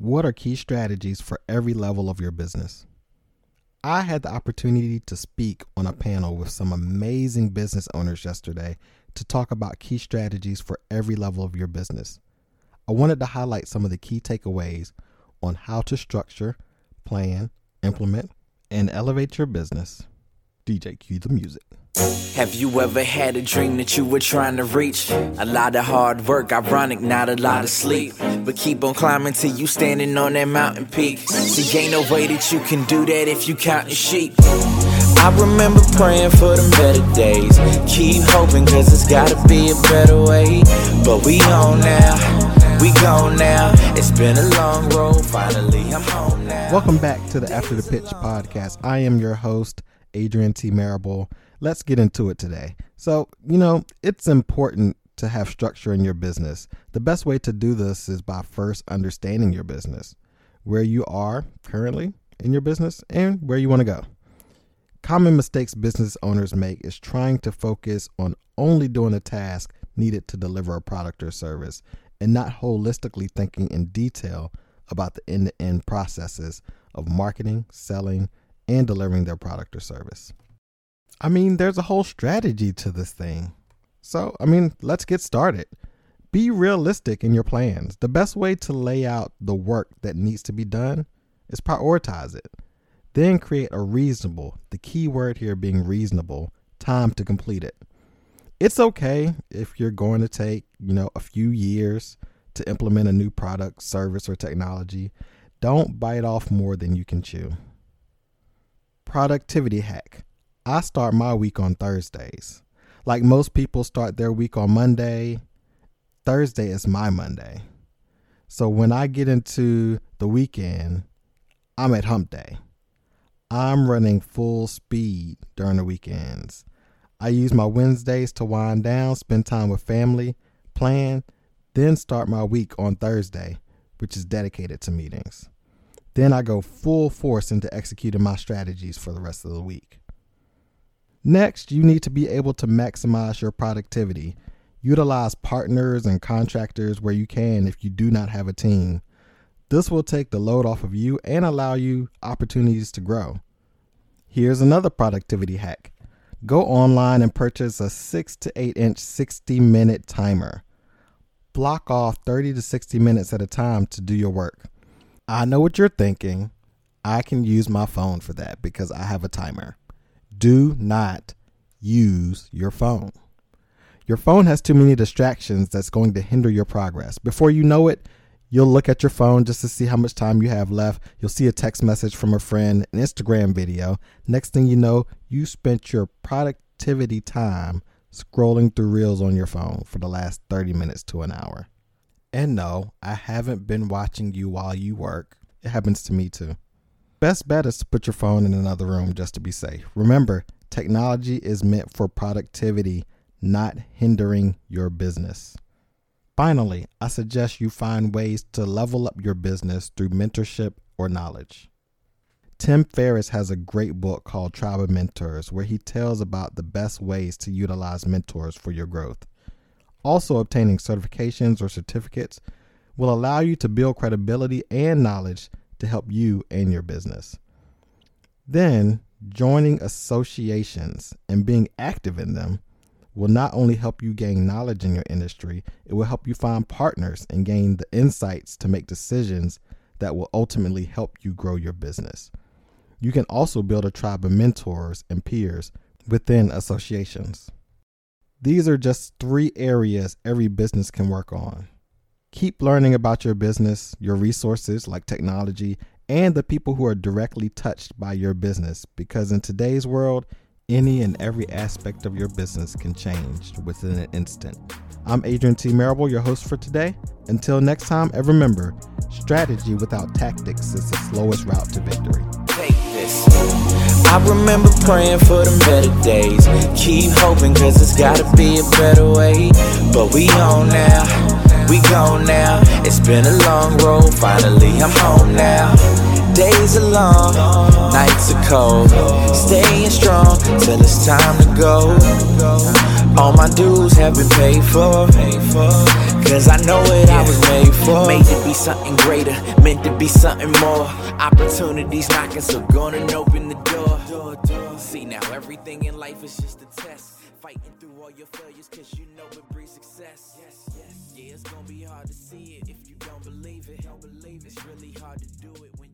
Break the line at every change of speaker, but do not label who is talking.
What are key strategies for every level of your business? I had the opportunity to speak on a panel with some amazing business owners yesterday to talk about key strategies for every level of your business. I wanted to highlight some of the key takeaways on how to structure, plan, implement, and elevate your business. DJ cue the music.
Have you ever had a dream that you were trying to reach? A lot of hard work, ironic, not a lot of sleep. But keep on climbing till you standing on that mountain peak. See, ain't no way that you can do that if you counting sheep. I remember praying for them better days. Keep hoping, cause it's gotta be a better way. But we on now, we gone now. It's been a long road, finally I'm home now.
Welcome back to the After the Pitch podcast. I am your host, Adrian T. Marable. Let's get into it today. So, you know, it's important to have structure in your business. The best way to do this is by first understanding your business, where you are currently in your business, and where you want to go. Common mistakes business owners make is trying to focus on only doing a task needed to deliver a product or service and not holistically thinking in detail about the end to end processes of marketing, selling, and delivering their product or service. I mean, there's a whole strategy to this thing. So, I mean, let's get started. Be realistic in your plans. The best way to lay out the work that needs to be done is prioritize it. Then create a reasonable, the key word here being reasonable, time to complete it. It's okay if you're going to take, you know, a few years to implement a new product, service, or technology. Don't bite off more than you can chew. Productivity hack. I start my week on Thursdays. Like most people start their week on Monday, Thursday is my Monday. So when I get into the weekend, I'm at hump day. I'm running full speed during the weekends. I use my Wednesdays to wind down, spend time with family, plan, then start my week on Thursday, which is dedicated to meetings. Then I go full force into executing my strategies for the rest of the week. Next, you need to be able to maximize your productivity. Utilize partners and contractors where you can if you do not have a team. This will take the load off of you and allow you opportunities to grow. Here's another productivity hack go online and purchase a 6 to 8 inch 60 minute timer. Block off 30 to 60 minutes at a time to do your work. I know what you're thinking. I can use my phone for that because I have a timer. Do not use your phone. Your phone has too many distractions that's going to hinder your progress. Before you know it, You'll look at your phone just to see how much time you have left. You'll see a text message from a friend, an Instagram video. Next thing you know, you spent your productivity time scrolling through reels on your phone for the last 30 minutes to an hour. And no, I haven't been watching you while you work. It happens to me too. Best bet is to put your phone in another room just to be safe. Remember, technology is meant for productivity, not hindering your business. Finally, I suggest you find ways to level up your business through mentorship or knowledge. Tim Ferriss has a great book called Tribe of Mentors where he tells about the best ways to utilize mentors for your growth. Also, obtaining certifications or certificates will allow you to build credibility and knowledge to help you and your business. Then, joining associations and being active in them will not only help you gain knowledge in your industry, it will help you find partners and gain the insights to make decisions that will ultimately help you grow your business. You can also build a tribe of mentors and peers within associations. These are just three areas every business can work on. Keep learning about your business, your resources like technology, and the people who are directly touched by your business because in today's world, any and every aspect of your business can change within an instant. I'm Adrian T. Marable, your host for today. Until next time, and remember strategy without tactics is the slowest route to victory.
I remember praying for them better days. Keep hoping, cause it's gotta be a better way. But we on now, we gone now. It's been a long road, finally I'm home now. Days are long, nights are cold. Staying strong till it's time to go. All my dues have been paid for. Cause I know what I was made for. Made to be something greater, meant to be something more. Opportunities knocking, so gonna open the door. See now, everything in life is just a test. Fighting through all your failures, cause you know it brings success. Yes, yes. Yeah, it's gonna be hard to see it if you don't believe it. Don't believe it. It's really hard to do it when